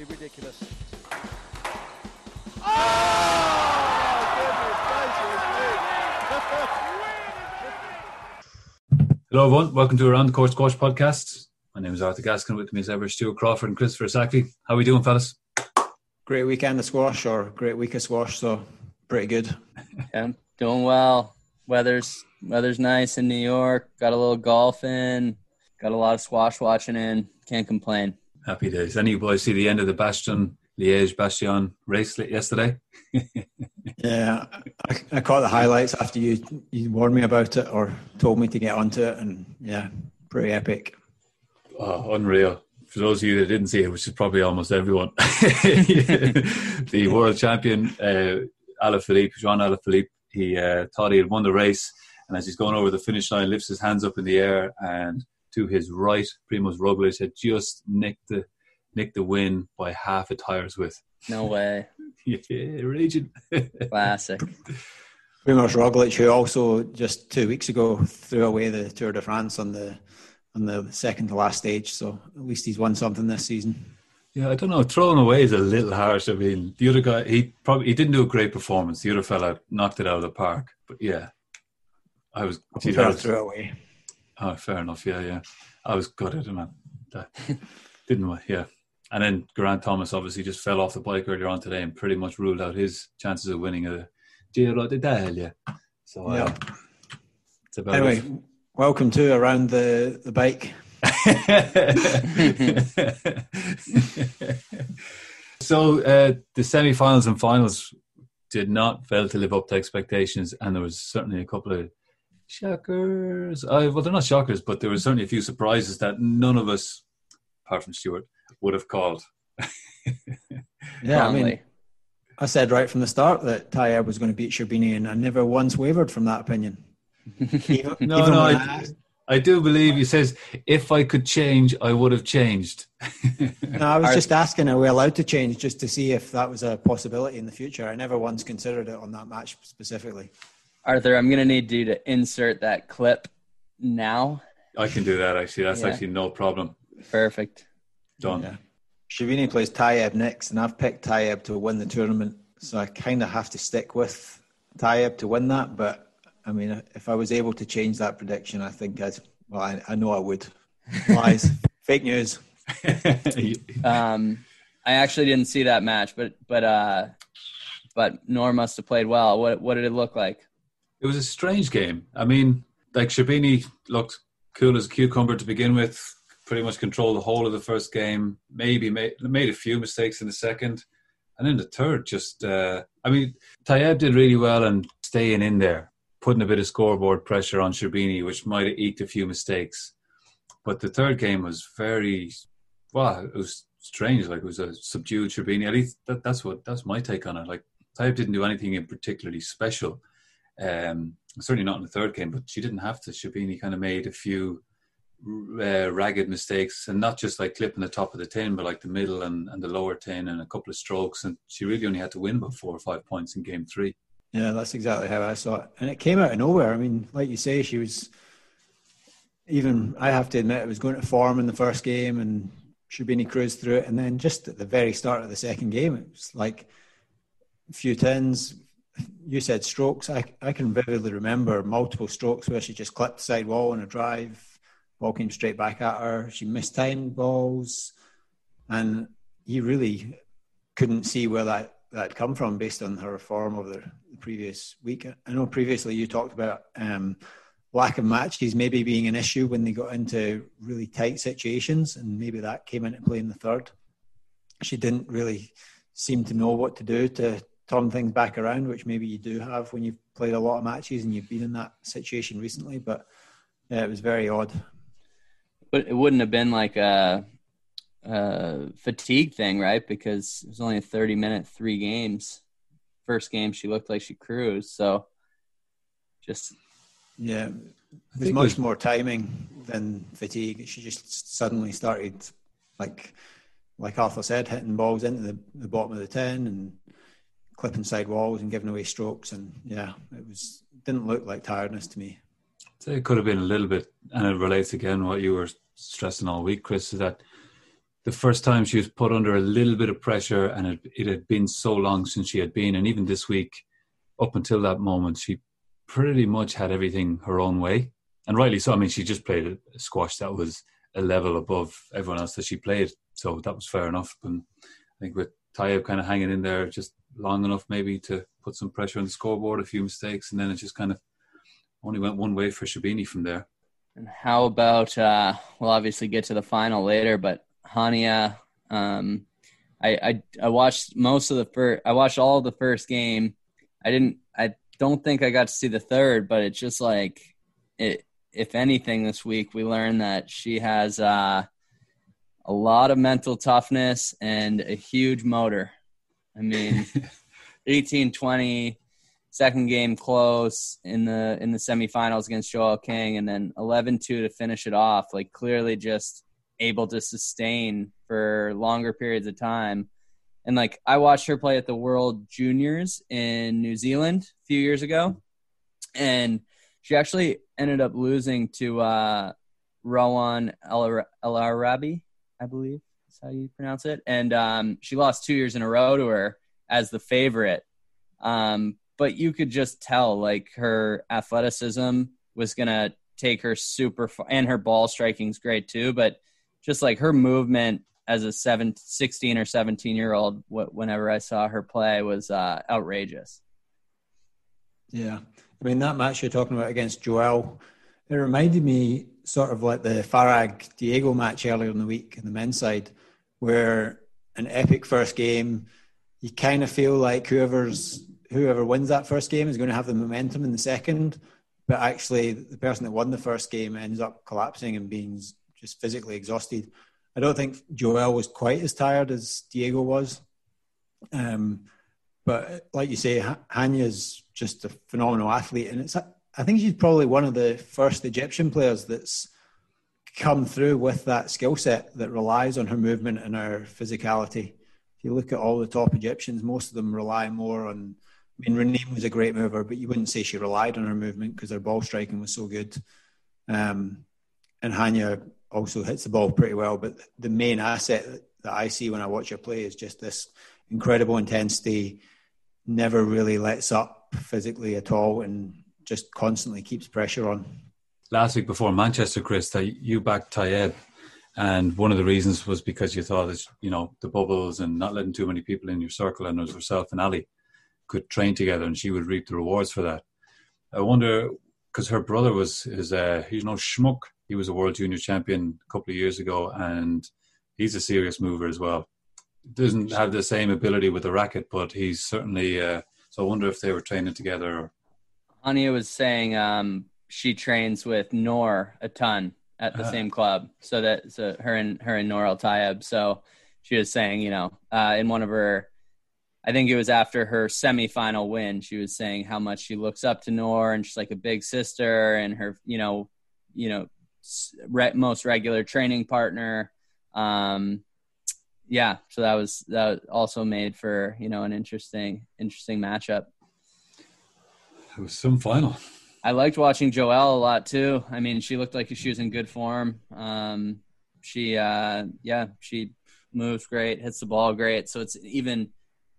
absolutely ridiculous. Hello, everyone. Welcome to Around the Court Squash podcast. My name is Arthur Gaskin. With me as ever, Stuart Crawford and Christopher Sackley. How are we doing, fellas? Great weekend of squash or great week of squash, so pretty good. Yeah, doing well. Weather's weather's nice in New York. Got a little golf in. Got a lot of squash watching in. Can't complain. Happy days. Any you boys see the end of the Bastion Liège Bastion race yesterday? yeah, I, I, caught the highlights after you you warned me about it or told me to get onto it, and yeah, pretty epic. Oh, unreal. For those of you that didn't see it, which is probably almost everyone, the world champion uh, Alaphilippe, Jean Alaphilippe, he uh, thought he had won the race, and as he's going over the finish line, lifts his hands up in the air, and to his right, Primoz Roglic had just nicked the nicked the win by half a tire's width. No way. yeah, raging. Classic. Primoz Roglic, who also just two weeks ago threw away the Tour de France on the on the second to last stage. So at least he's won something this season. Yeah, I don't know. Throwing away is a little harsh. I mean, the other guy, he probably he didn't do a great performance. The other fella knocked it out of the park. But yeah, I was. Geez, I was threw away. Oh, fair enough. Yeah, yeah. I was gutted, man. Didn't. Yeah. And then Geraint Thomas obviously just fell off the bike earlier on today and pretty much ruled out his chances of winning a Giro d'Italia. So uh, yeah, it's about anyway. It. Welcome to around the the bike. so uh, the semi-finals and finals did not fail to live up to expectations, and there was certainly a couple of shockers. Uh, well, they're not shockers, but there were certainly a few surprises that none of us, apart from Stuart, would have called. yeah, I mean, I said right from the start that Tayeb was going to beat Sherbini, and I never once wavered from that opinion. Even, no, even no, I, I, I, do believe he says, if I could change, I would have changed. no, I was just asking, are we allowed to change just to see if that was a possibility in the future? I never once considered it on that match specifically. Arthur, I'm going to need you to insert that clip now. I can do that, actually. That's yeah. actually no problem. Perfect. Done. Yeah. Sherbini plays Tayeb next, and I've picked Tayeb to win the tournament, so I kind of have to stick with Tayeb to win that. But I mean, if I was able to change that prediction, I think I'd. Well, I, I know I would. Lies, fake news. um, I actually didn't see that match, but but uh, but Nour must have played well. What what did it look like? It was a strange game. I mean, like Sherbini looked cool as a cucumber to begin with pretty much controlled the whole of the first game. Maybe made made a few mistakes in the second, and then the third just. Uh, I mean, Tayeb did really well and staying in there, putting a bit of scoreboard pressure on Sherbini, which might have eked a few mistakes. But the third game was very, well, it was strange. Like it was a subdued Sherbini. At least that, that's what that's my take on it. Like Tayeb didn't do anything in particularly special. Um, certainly not in the third game, but she didn't have to. Sherbini kind of made a few uh, ragged mistakes and not just like clipping the top of the tin, but like the middle and, and the lower tin and a couple of strokes. And she really only had to win about four or five points in game three. Yeah, that's exactly how I saw it. And it came out of nowhere. I mean, like you say, she was even, I have to admit, it was going to form in the first game and Sherbini cruised through it. And then just at the very start of the second game, it was like a few tins. You said strokes. I, I can vividly remember multiple strokes where she just clipped the side wall on a drive Ball came straight back at her. She missed time balls, and he really couldn't see where that that come from based on her form over the previous week. I know previously you talked about um, lack of matches maybe being an issue when they got into really tight situations, and maybe that came into play in the third. She didn't really seem to know what to do to turn things back around, which maybe you do have when you've played a lot of matches and you've been in that situation recently. But yeah, it was very odd but it wouldn't have been like a, a fatigue thing, right? Because it was only a 30 minute, three games. First game, she looked like she cruised. So just. Yeah, there's much more timing than fatigue. She just suddenly started, like, like Arthur said, hitting balls into the, the bottom of the tin and clipping side walls and giving away strokes. And yeah, it was didn't look like tiredness to me. So it could have been a little bit, and it relates again what you were stressing all week, Chris, is that the first time she was put under a little bit of pressure, and it, it had been so long since she had been, and even this week, up until that moment, she pretty much had everything her own way, and rightly so. I mean, she just played a squash that was a level above everyone else that she played, so that was fair enough. And I think with Tayeb kind of hanging in there just long enough, maybe to put some pressure on the scoreboard, a few mistakes, and then it just kind of only went one way for Sherbini from there. And how about uh, we'll obviously get to the final later, but Hania, um, I, I I watched most of the first. I watched all the first game. I didn't. I don't think I got to see the third, but it's just like it. If anything, this week we learned that she has uh, a lot of mental toughness and a huge motor. I mean, 18 20 second game close in the in the semifinals against Joelle King and then 11-2 to finish it off like clearly just able to sustain for longer periods of time and like I watched her play at the World Juniors in New Zealand a few years ago and she actually ended up losing to uh Rowan El Arabi I believe is how you pronounce it and um she lost 2 years in a row to her as the favorite um, but you could just tell like her athleticism was gonna take her super far, and her ball striking's great too. But just like her movement as a seven, 16 or 17 year old, whenever I saw her play was uh, outrageous. Yeah. I mean, that match you're talking about against Joelle, it reminded me sort of like the Farag Diego match earlier in the week in the men's side, where an epic first game, you kind of feel like whoever's whoever wins that first game is going to have the momentum in the second. But actually, the person that won the first game ends up collapsing and being just physically exhausted. I don't think Joelle was quite as tired as Diego was. Um, but like you say, Hania's just a phenomenal athlete, and it's I think she's probably one of the first Egyptian players that's come through with that skill set that relies on her movement and her physicality. If you look at all the top Egyptians, most of them rely more on I mean, Raneem was a great mover, but you wouldn't say she relied on her movement because her ball striking was so good. Um, and Hania also hits the ball pretty well, but the main asset that I see when I watch her play is just this incredible intensity, never really lets up physically at all, and just constantly keeps pressure on. Last week before Manchester, Chris, you backed Tayeb, and one of the reasons was because you thought that you know the bubbles and not letting too many people in your circle, and it was herself and Ali could train together and she would reap the rewards for that. I wonder because her brother was is uh you know Schmuck. He was a world junior champion a couple of years ago, and he's a serious mover as well. Doesn't have the same ability with the racket, but he's certainly. Uh, so I wonder if they were training together. Hania was saying um, she trains with Nour a ton at the uh, same club, so that so her and her and Nour Al Tayeb. So she was saying, you know, uh, in one of her I think it was after her semifinal win. She was saying how much she looks up to Nour, and she's like a big sister, and her, you know, you know, re- most regular training partner. Um, yeah, so that was that also made for you know an interesting, interesting matchup. It was some final. I liked watching Joelle a lot too. I mean, she looked like she was in good form. Um, she, uh, yeah, she moves great, hits the ball great. So it's even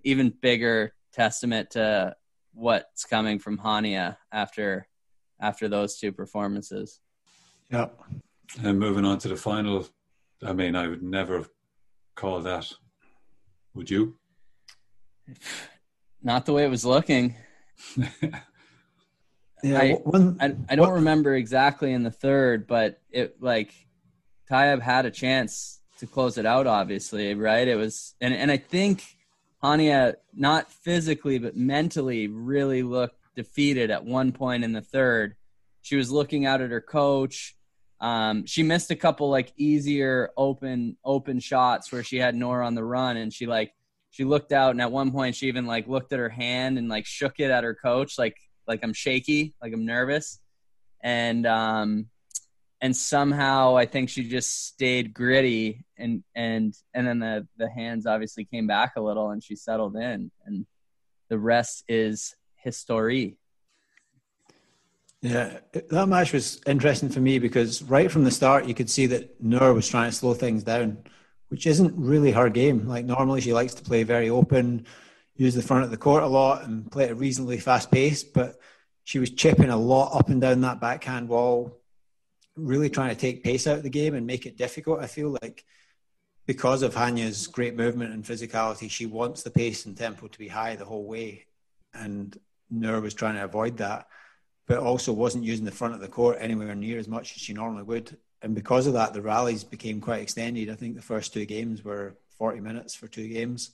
even bigger testament to what's coming from Hania after after those two performances. Yeah. And moving on to the final, I mean, I would never have called that. Would you? Not the way it was looking. yeah, I, one, I, I don't what? remember exactly in the third, but it like Tayeb had a chance to close it out. Obviously, right? It was, and and I think Hania, not physically, but mentally, really looked defeated at one point in the third. She was looking out at her coach. Um, she missed a couple like easier open open shots where she had Nora on the run, and she like she looked out, and at one point she even like looked at her hand and like shook it at her coach, like like I'm shaky, like I'm nervous, and um, and somehow I think she just stayed gritty and and and then the the hands obviously came back a little and she settled in and the rest is history. Yeah, that match was interesting for me because right from the start you could see that Nour was trying to slow things down which isn't really her game. Like normally she likes to play very open, use the front of the court a lot, and play at a reasonably fast pace. But she was chipping a lot up and down that backhand wall, really trying to take pace out of the game and make it difficult. I feel like because of Hania's great movement and physicality, she wants the pace and tempo to be high the whole way. And Nour was trying to avoid that, but also wasn't using the front of the court anywhere near as much as she normally would. And because of that, the rallies became quite extended. I think the first two games were 40 minutes for two games.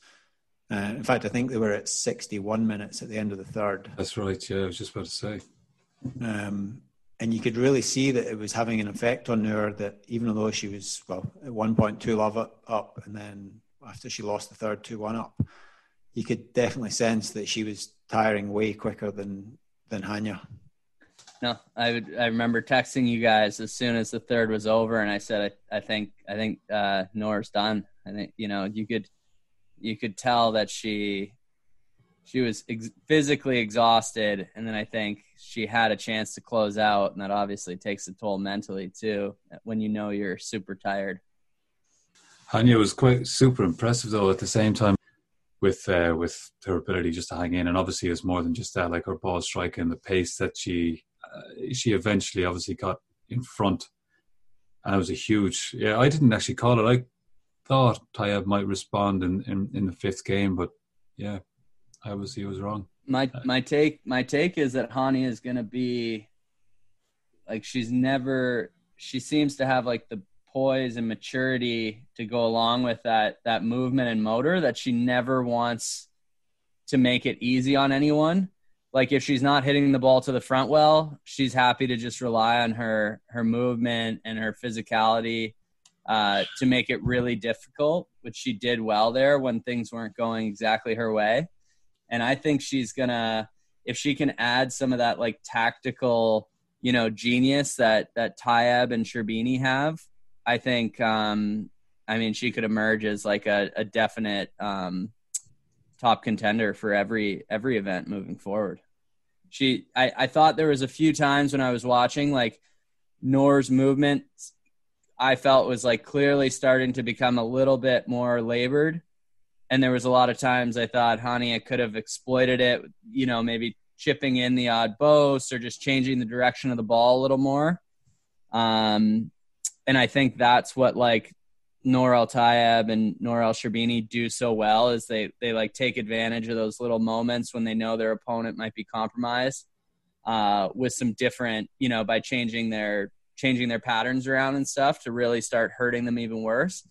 Uh, in fact, I think they were at 61 minutes at the end of the third. That's right. Yeah, I was just about to say. Um, and you could really see that it was having an effect on her. That even though she was well at one point two love up, and then after she lost the third two one up, you could definitely sense that she was tiring way quicker than than Hania. No, I would. I remember texting you guys as soon as the third was over, and I said, "I, I think, I think uh, Nour's done. I think you know you could, you could tell that she, she was ex- physically exhausted, and then I think she had a chance to close out, and that obviously takes a toll mentally too when you know you're super tired. Hania was quite super impressive though. At the same time, with uh, with her ability just to hang in, and obviously it's more than just that. Like her ball strike and the pace that she uh, she eventually obviously got in front, and it was a huge. Yeah, I didn't actually call it. I thought Tayeb might respond in, in, in the fifth game, but yeah, I obviously was wrong. My uh, my take my take is that Hani is going to be like she's never. She seems to have like the poise and maturity to go along with that that movement and motor that she never wants to make it easy on anyone like if she's not hitting the ball to the front well, she's happy to just rely on her her movement and her physicality uh, to make it really difficult, which she did well there when things weren't going exactly her way. And I think she's gonna if she can add some of that like tactical, you know, genius that that Tayeb and Sherbini have, I think um I mean she could emerge as like a, a definite um top contender for every every event moving forward. She, I, I thought there was a few times when I was watching, like Nour's movement, I felt was like clearly starting to become a little bit more labored. And there was a lot of times I thought Hania could have exploited it, you know, maybe chipping in the odd boast or just changing the direction of the ball a little more. Um, and I think that's what like Nour Al Tayeb and Nour Al Sherbini do so well is they they like take advantage of those little moments when they know their opponent might be compromised uh, with some different, you know, by changing their changing their patterns around and stuff to really start hurting them even worse.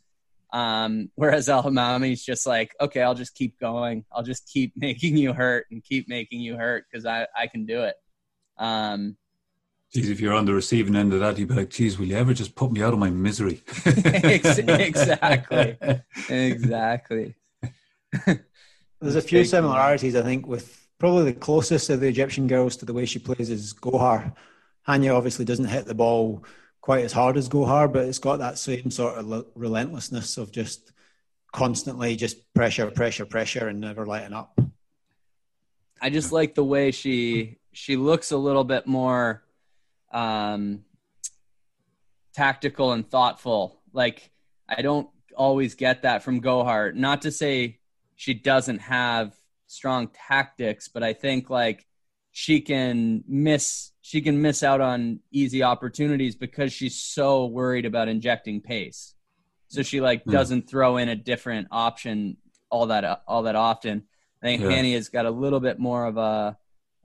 Um, whereas Al Hammamy's just like, okay, I'll just keep going. I'll just keep making you hurt and keep making you hurt because I, I can do it. Um, Geez, if you're on the receiving end of that, you'd be like, geez, will you ever just put me out of my misery? exactly. Exactly. There's a few similarities, I think, with probably the closest of the Egyptian girls to the way she plays is Gohar. Hania obviously doesn't hit the ball quite as hard as Gohar, but it's got that same sort of relentlessness of just constantly just pressure, pressure, pressure, and never letting up. I just like the way she she looks a little bit more um, tactical and thoughtful. Like I don't always get that from Gohar. Not to say she doesn't have strong tactics, but I think like she can miss she can miss out on easy opportunities because she's so worried about injecting pace. So she like mm. doesn't throw in a different option all that all that often. I think yeah. Hani has got a little bit more of a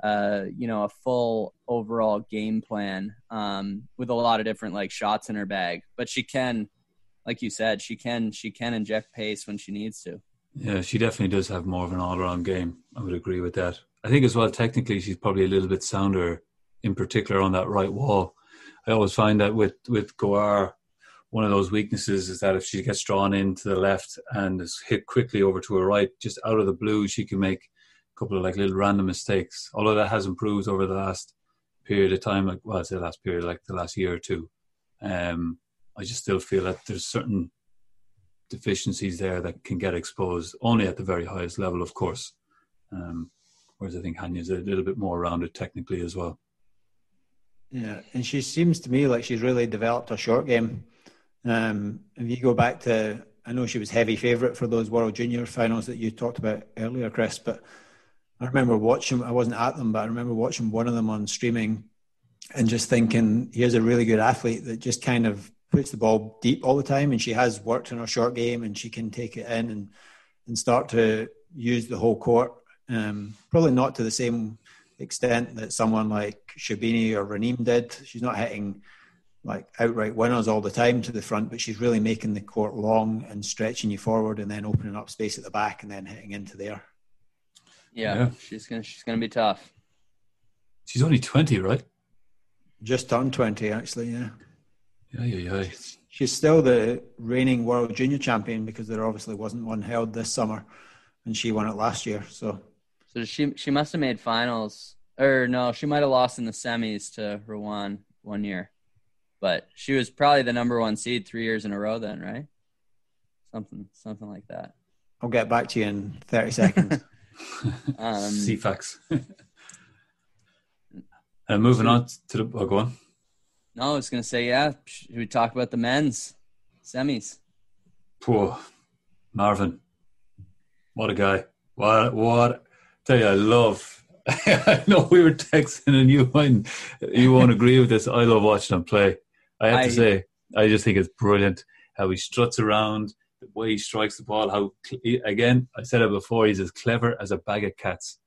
uh, you know, a full overall game plan um, with a lot of different like shots in her bag. But she can, like you said, she can she can inject pace when she needs to. Yeah, she definitely does have more of an all-around game. I would agree with that. I think as well, technically, she's probably a little bit sounder, in particular on that right wall. I always find that with with Gohar, one of those weaknesses is that if she gets drawn into the left and is hit quickly over to her right, just out of the blue, she can make a couple of like little random mistakes. Although that has improved over the last period of time, like well, I say last period, like the last year or two. Um, I just still feel that there's certain deficiencies there that can get exposed only at the very highest level, of course. Um, whereas I think Hania's a little bit more rounded technically as well. Yeah, and she seems to me like she's really developed her short game. Um, if you go back to I know she was heavy favourite for those World Junior finals that you talked about earlier, Chris. But I remember watching. I wasn't at them, but I remember watching one of them on streaming, and just thinking, here's a really good athlete that just kind of puts the ball deep all the time, and she has worked on her short game, and she can take it in and and start to use the whole court. Um, probably not to the same extent that someone like Sherbini or Raneem did. She's not hitting like outright winners all the time to the front, but she's really making the court long and stretching you forward and then opening up space at the back and then hitting into there. Yeah, yeah. she's gonna she's gonna be tough. She's only twenty, right? Just turned twenty, actually. Yeah. Yeah, yeah, yeah. She's still the reigning world junior champion because there obviously wasn't one held this summer, and she won it last year. So, so she she must have made finals, or no, she might have lost in the semis to Rowan one year but she was probably the number one seed three years in a row then, right? Something, something like that. I'll get back to you in 30 seconds. um, CFAX. and moving on to the, oh, go on. No, I was going to say, yeah, should we talk about the men's semis? Poor Marwan. What a guy. What, what, tell you, I love I know we were texting and you won't, you won't agree with this. I love watching him play. I have I, to say, I just think it's brilliant how he struts around, the way he strikes the ball. How again, I said it before, he's as clever as a bag of cats.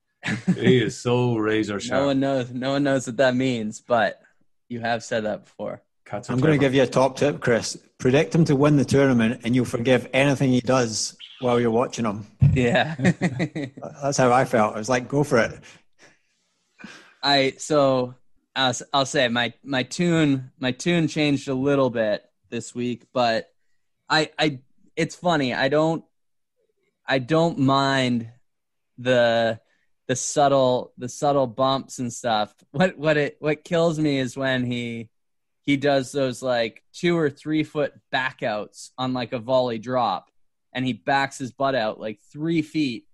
he is so razor sharp. No one knows. No one knows what that means, but you have said that before. Cats I'm going to give you a top tip, Chris. Predict him to win the tournament, and you'll forgive anything he does while you're watching him. Yeah, that's how I felt. I was like, go for it. I so I'll, I'll say my my tune my tune changed a little bit this week, but I I it's funny. I don't I don't mind the the subtle the subtle bumps and stuff. What what it what kills me is when he he does those like two or three foot backouts on like a volley drop and he backs his butt out like three feet.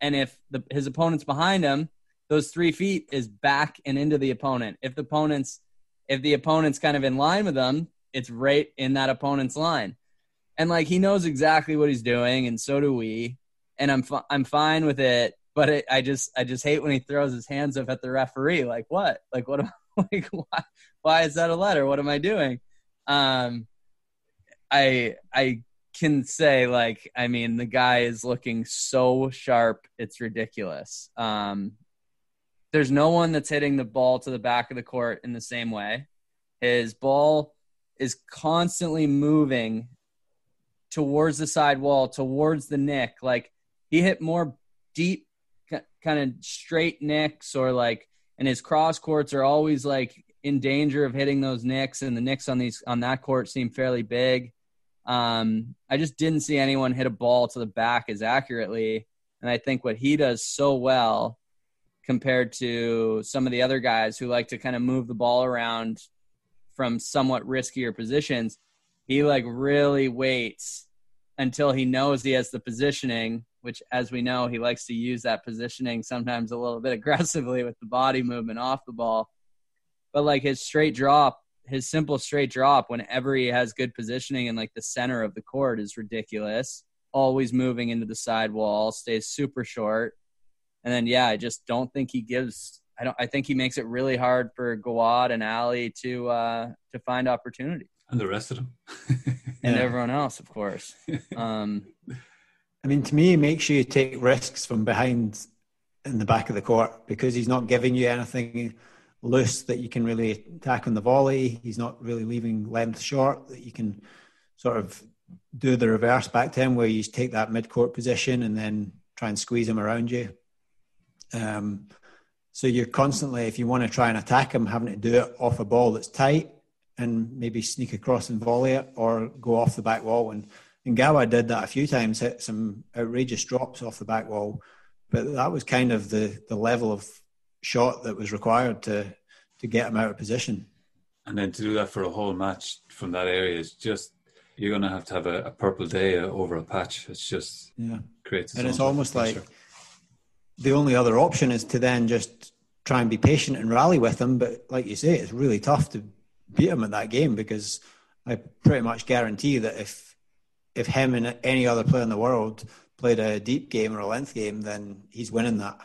And if the, his opponent's behind him, those three feet is back and into the opponent. If the opponent's if the opponent's kind of in line with them, it's right in that opponent's line. And like he knows exactly what he's doing, and so do we. And I'm fi- I'm fine with it, but it, I just I just hate when he throws his hands up at the referee. Like what? Like what? Am, like why? Why is that a letter? What am I doing? Um, I I can say like I mean the guy is looking so sharp, it's ridiculous. Um, there's no one that's hitting the ball to the back of the court in the same way. His ball is constantly moving towards the side wall, towards the nick. Like he hit more deep, kind of straight nicks, or like, and his cross courts are always like in danger of hitting those nicks, and the nicks on these on that court seem fairly big. Um, I just didn't see anyone hit a ball to the back as accurately, and I think what he does so well compared to some of the other guys who like to kind of move the ball around from somewhat riskier positions. He like really waits until he knows he has the positioning, which, as we know, he likes to use that positioning sometimes a little bit aggressively with the body movement off the ball. But like his straight drop, his simple straight drop, whenever he has good positioning in like the center of the court, is ridiculous. Always moving into the side wall, stays super short and then yeah, I just don't think he gives. I don't. I think he makes it really hard for Gawad and Ali to uh, to find opportunity. And the rest of them. and yeah. everyone else, of course. Um, I mean, to me, it makes you take risks from behind in the back of the court because he's not giving you anything loose that you can really attack on the volley. He's not really leaving length short that you can sort of do the reverse back to him where you take that mid court position and then try and squeeze him around you. Um, so you're constantly, if you want to try and attack him, having to do it off a ball that's tight and maybe sneak across and volley it or go off the back wall. And, and Gawad did that a few times, hit some outrageous drops off the back wall. But that was kind of the, the level of shot that was required to, to get him out of position. And then to do that for a whole match from that area is just you're going to have to have a, a purple day over a patch. It's just yeah creates. and it's almost like the only other option is to then just try and be patient and rally with him. But like you say, it's really tough to beat him at that game because I pretty much guarantee that if if him and any other player in the world played a deep game or a length game, then he's winning that.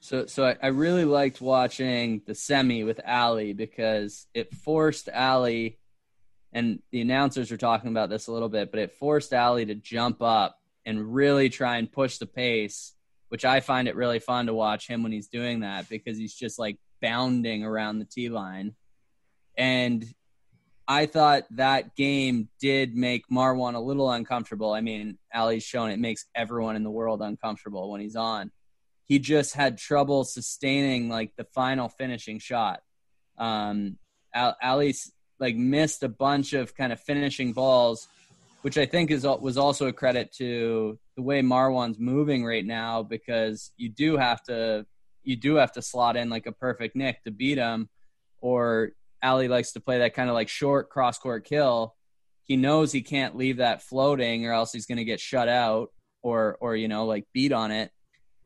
So, so I, I really liked watching the semi with Ali because it forced Ali, and the announcers were talking about this a little bit, but it forced Ali to jump up and really try and push the pace, which I find it really fun to watch him when he's doing that because he's just like bounding around the T line. And I thought that game did make Marwan a little uncomfortable. I mean, Ali's shown it makes everyone in the world uncomfortable when he's on. He just had trouble sustaining like the final finishing shot. Um, Ali's like missed a bunch of kind of finishing balls, which I think is was also a credit to the way Marwan's moving right now because you do have to you do have to slot in like a perfect nick to beat him, or Ali likes to play that kind of like short cross court kill. He knows he can't leave that floating or else he's going to get shut out or or you know like beat on it.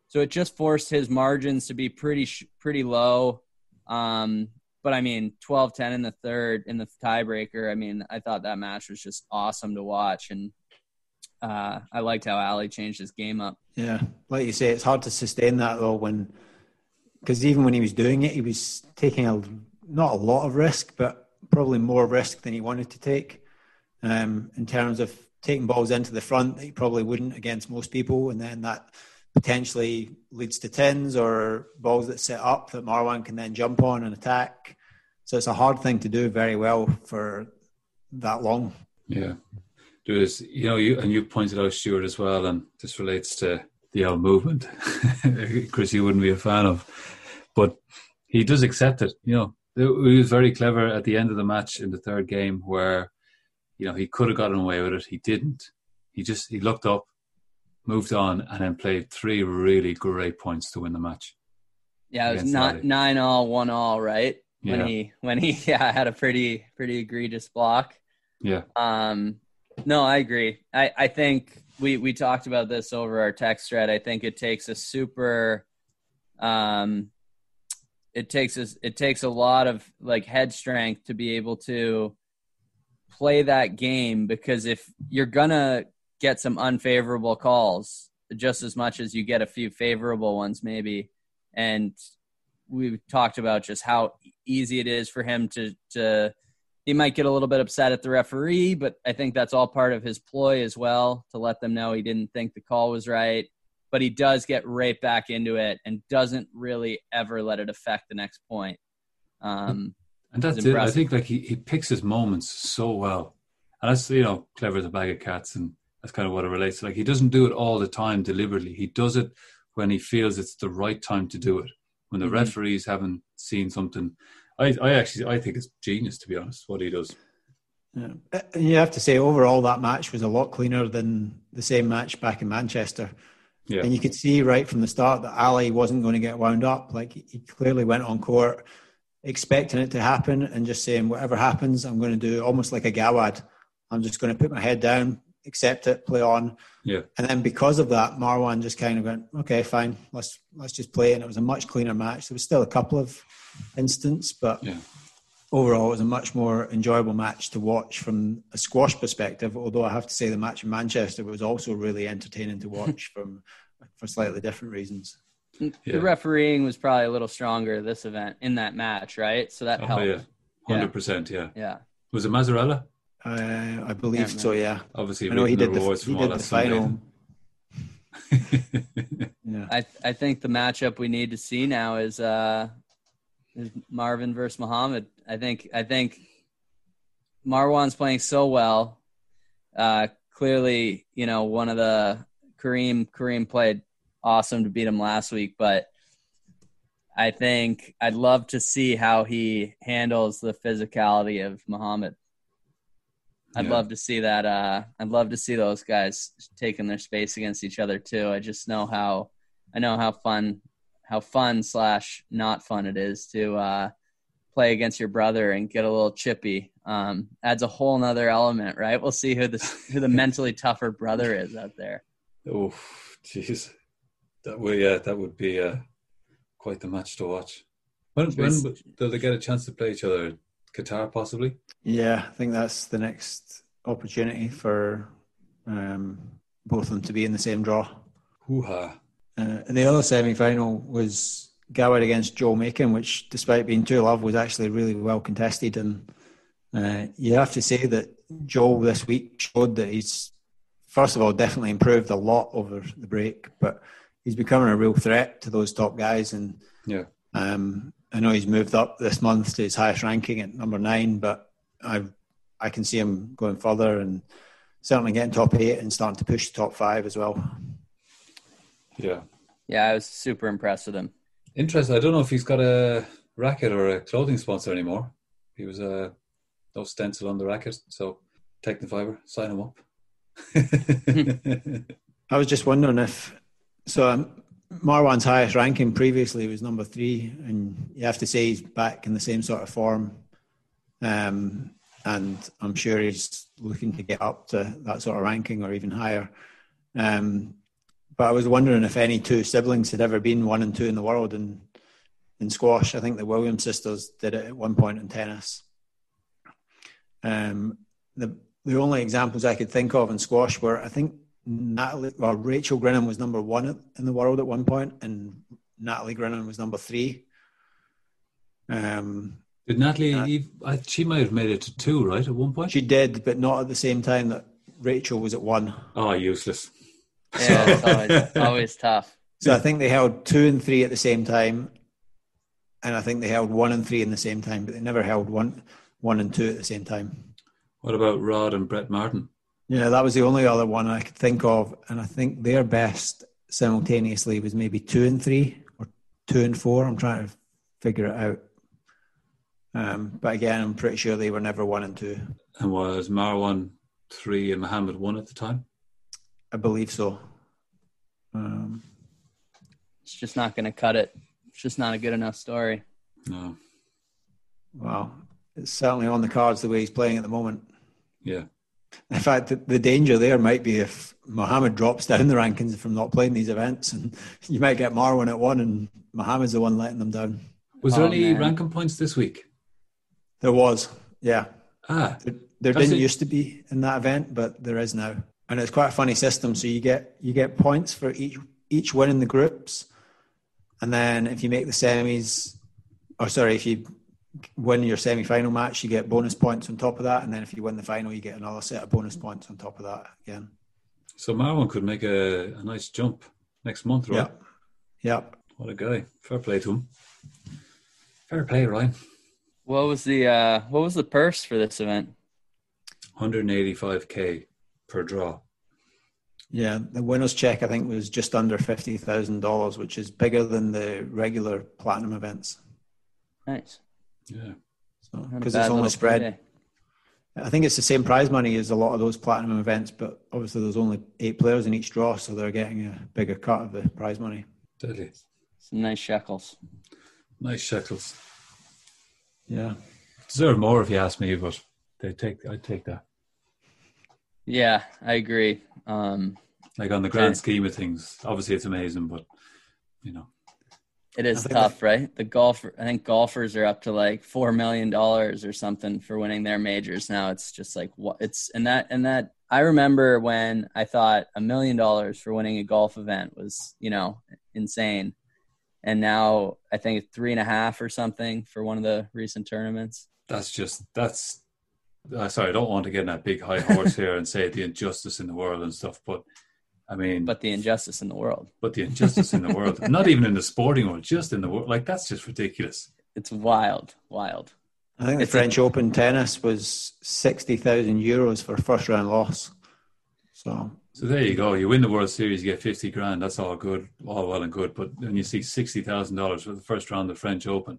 So it just forced his margins to be pretty pretty low. Um, but I mean, 12-10 in the third in the tiebreaker. I mean, I thought that match was just awesome to watch, and uh, I liked how Ali changed his game up. Yeah, like you say, it's hard to sustain that though when because even when he was doing it, he was taking a not a lot of risk, but probably more risk than he wanted to take um, in terms of taking balls into the front that he probably wouldn't against most people, and then that potentially leads to tins or balls that set up that Marwan can then jump on and attack. So it's a hard thing to do very well for that long. Yeah. There is, you know, you and you pointed out Stuart as well, and this relates to the L movement. Chris, you wouldn't be a fan of, but he does accept it. You know, he was very clever at the end of the match in the third game where, you know, he could have gotten away with it. He didn't. He just he looked up, moved on, and then played three really great points to win the match. Yeah, it was not nine all, one all, right? When yeah. he when he yeah had a pretty pretty egregious block. Yeah. Um. No, I agree. I I think we we talked about this over our text thread. I think it takes a super um it takes us it takes a lot of like head strength to be able to play that game because if you're gonna get some unfavorable calls just as much as you get a few favorable ones maybe and we've talked about just how easy it is for him to to he might get a little bit upset at the referee but i think that's all part of his ploy as well to let them know he didn't think the call was right but he does get right back into it and doesn't really ever let it affect the next point. Um, and that's it. I think like he, he picks his moments so well. And that's, you know, clever as a bag of cats. And that's kind of what it relates to. Like he doesn't do it all the time deliberately. He does it when he feels it's the right time to do it. When the mm-hmm. referees haven't seen something. I, I actually, I think it's genius, to be honest, what he does. Yeah. Uh, you have to say, overall, that match was a lot cleaner than the same match back in Manchester yeah. And you could see right from the start that Ali wasn't going to get wound up. Like he clearly went on court expecting it to happen and just saying, whatever happens, I'm going to do almost like a Gawad. I'm just going to put my head down, accept it, play on. Yeah. And then because of that, Marwan just kind of went, okay, fine, let's let's just play. And it was a much cleaner match. There was still a couple of instances, but yeah overall, it was a much more enjoyable match to watch from a squash perspective. Although I have to say, the match in Manchester was also really entertaining to watch from for slightly different reasons. Yeah. The refereeing was probably a little stronger this event in that match, right? So that oh, helped. Yeah, hundred percent. Yeah. Yeah. Was it Mazzarella? Uh, I believe so. Yeah. Obviously, I know he did the, he did the final. yeah. I I think the matchup we need to see now is uh is Marwan versus Muhammad. I think I think Marwan's playing so well. Uh, clearly, you know, one of the Kareem Kareem played awesome to beat him last week, but I think I'd love to see how he handles the physicality of Muhammad. I'd yeah. love to see that. Uh, I'd love to see those guys taking their space against each other too. I just know how I know how fun how fun slash not fun it is to uh, play against your brother and get a little chippy. Um, adds a whole nother element, right? We'll see who the who the mentally tougher brother is out there. Oh, jeez, that would yeah, that would be uh, quite the match to watch. When when do they get a chance to play each other? Qatar, possibly. Yeah, I think that's the next opportunity for um, both of them to be in the same draw. Hoo-ha. Uh, and the other semi final was Gawad against Joe Makin, which, despite being 2 love, was actually really well contested. And uh, you have to say that Joe this week showed that he's, first of all, definitely improved a lot over the break, but he's becoming a real threat to those top guys. And Yeah. um, I know he's moved up this month to his highest ranking at number nine, but I I can see him going further and certainly getting top eight and starting to push the top five as well. Yeah. Yeah, I was super impressed with him. Interesting. I don't know if he's got a racket or a clothing sponsor anymore. He was uh, no stencil on the racket, so Tecnifibre, sign him up. I was just wondering if so. Um, Marwan's highest ranking previously was number three, and you have to say he's back in the same sort of form. Um, and I'm sure he's looking to get up to that sort of ranking or even higher. Um, but I was wondering if any two siblings had ever been one and two in the world in in squash. I think the Williams sisters did it at one point in tennis. Um, the the only examples I could think of in squash were I think Natalie or Rachel Grinham was number one in the world at one point, and Natalie Grinham was number three. Um, Did Natalie? Uh, Eve, I, she might have made it to two, right? At one point. she did, but not at the same time that Rachel was at one. oh, useless. Yeah, it's always, always tough. So I think they held two and three at the same time, and I think they held one and three in the same time, but they never held one one and two at the same time. What about Rod and Brett Martin? Yeah, that was the only other one I could think of, and I think their best simultaneously was maybe two and three or two and four. I'm trying to figure it out. Um, but again, I'm pretty sure they were never one and two. And was Marwan three and Muhammad one at the time? I believe so. Um, It's just not going to cut it. It's just not a good enough story. No. well, it's certainly on the cards the way he's playing at the moment. Yeah. In fact, the, the danger there might be if Mohammed drops down the rankings from not playing these events, and you might get Marwan at one, and Mohammed's the one letting them down. Was there Oh, any man. ranking points this week? There was, yeah. Ah, There, there didn't it. used to be in that event, but there is now, and it's quite a funny system. So you get you get points for each each win in the groups, and then if you make the semis, or sorry, if you win your semi final match, you get bonus points on top of that, and then if you win the final, you get another set of bonus points on top of that again. so Marwan could make a, a nice jump next month, right? Yep, yep. What a guy. Fair play to him. Fair play, Ryan. What was the uh, what was the purse for this event? 185k per draw. Yeah, the winner's check I think was just under fifty thousand dollars, which is bigger than the regular platinum events. Nice. Yeah. So because bad it's only spread payday. I think it's the same prize money as a lot of those platinum events, but obviously there's only eight players in each draw, so they're getting a bigger cut of the prize money. Deadly. Some nice shekels. Nice shekels. Yeah. Deserve more if you ask me, but they take I'd take that. Yeah, I agree. Um, Like on the grand Yeah. scheme of things. Obviously it's amazing, but you know. it is I is think tough, right? The golf, I think golfers are up to like four million dollars or something for winning their majors now. It's just like what it's and that and that. I remember when I thought a million dollars for winning a golf event was, you know, insane, and now I think three and a half or something for one of the recent tournaments. That's just that's uh, sorry, I don't want to get in that big high horse here and say the injustice in the world and stuff, but I mean But the injustice in the world, but the injustice in the world, not even in the sporting world, just in the world, like that's just ridiculous. it's wild, wild. I think the It's a- French Open tennis was 60,000 euros for a first round loss. So, So there you go. You win the World Series, you get fifty grand. That's all good, all well and good. But then you see sixty thousand dollars for the first round of the French Open,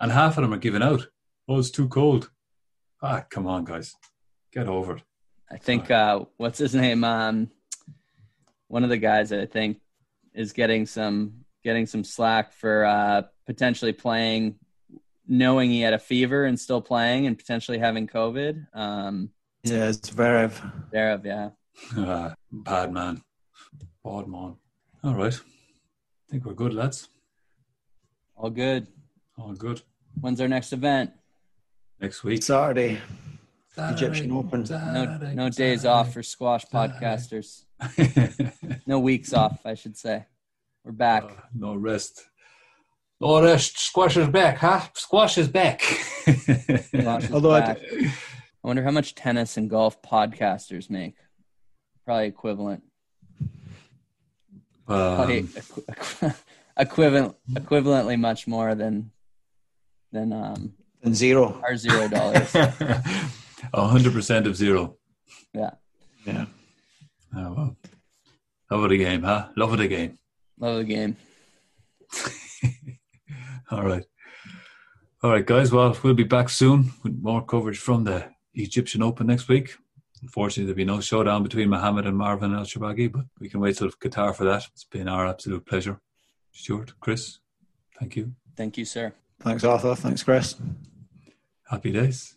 and half of them are given out. Oh, it's too cold. Ah, come on, guys, get over it. I think uh, what's his name? Um, one of the guys I think is getting some getting some slack for uh, potentially playing, knowing he had a fever and still playing, and potentially having COVID. Um, yeah, it's Zverev. Zverev, yeah. Ah, bad man, bad man. All right, I think we're good, lads. All good. All good. When's our next event? Next week, Saturday. Egyptian Open. No, no days off for squash podcasters. no weeks off, I should say. We're back. Uh, no rest. No rest. Squash is back, huh? Squash is back. Squash is Although I back. I wonder how much tennis and golf podcasters make. Probably equivalent. Probably Um, equi- equi- equivalent, equivalently much more than than um, And zero. our zero dollars. A hundred percent of zero. yeah, Yeah. Oh, well. Love of the game, huh? Love of the game. love the game. All right. All right, guys. Well, we'll be back soon with more coverage from the Egyptian Open next week. Unfortunately, there'll be no showdown between Mohammed and Marwan El Shabagi, but we can wait till Qatar for that. It's been our absolute pleasure. Stuart, Chris, thank you. Thank you, sir. Thanks, Arthur. Thanks, Chris. Happy days.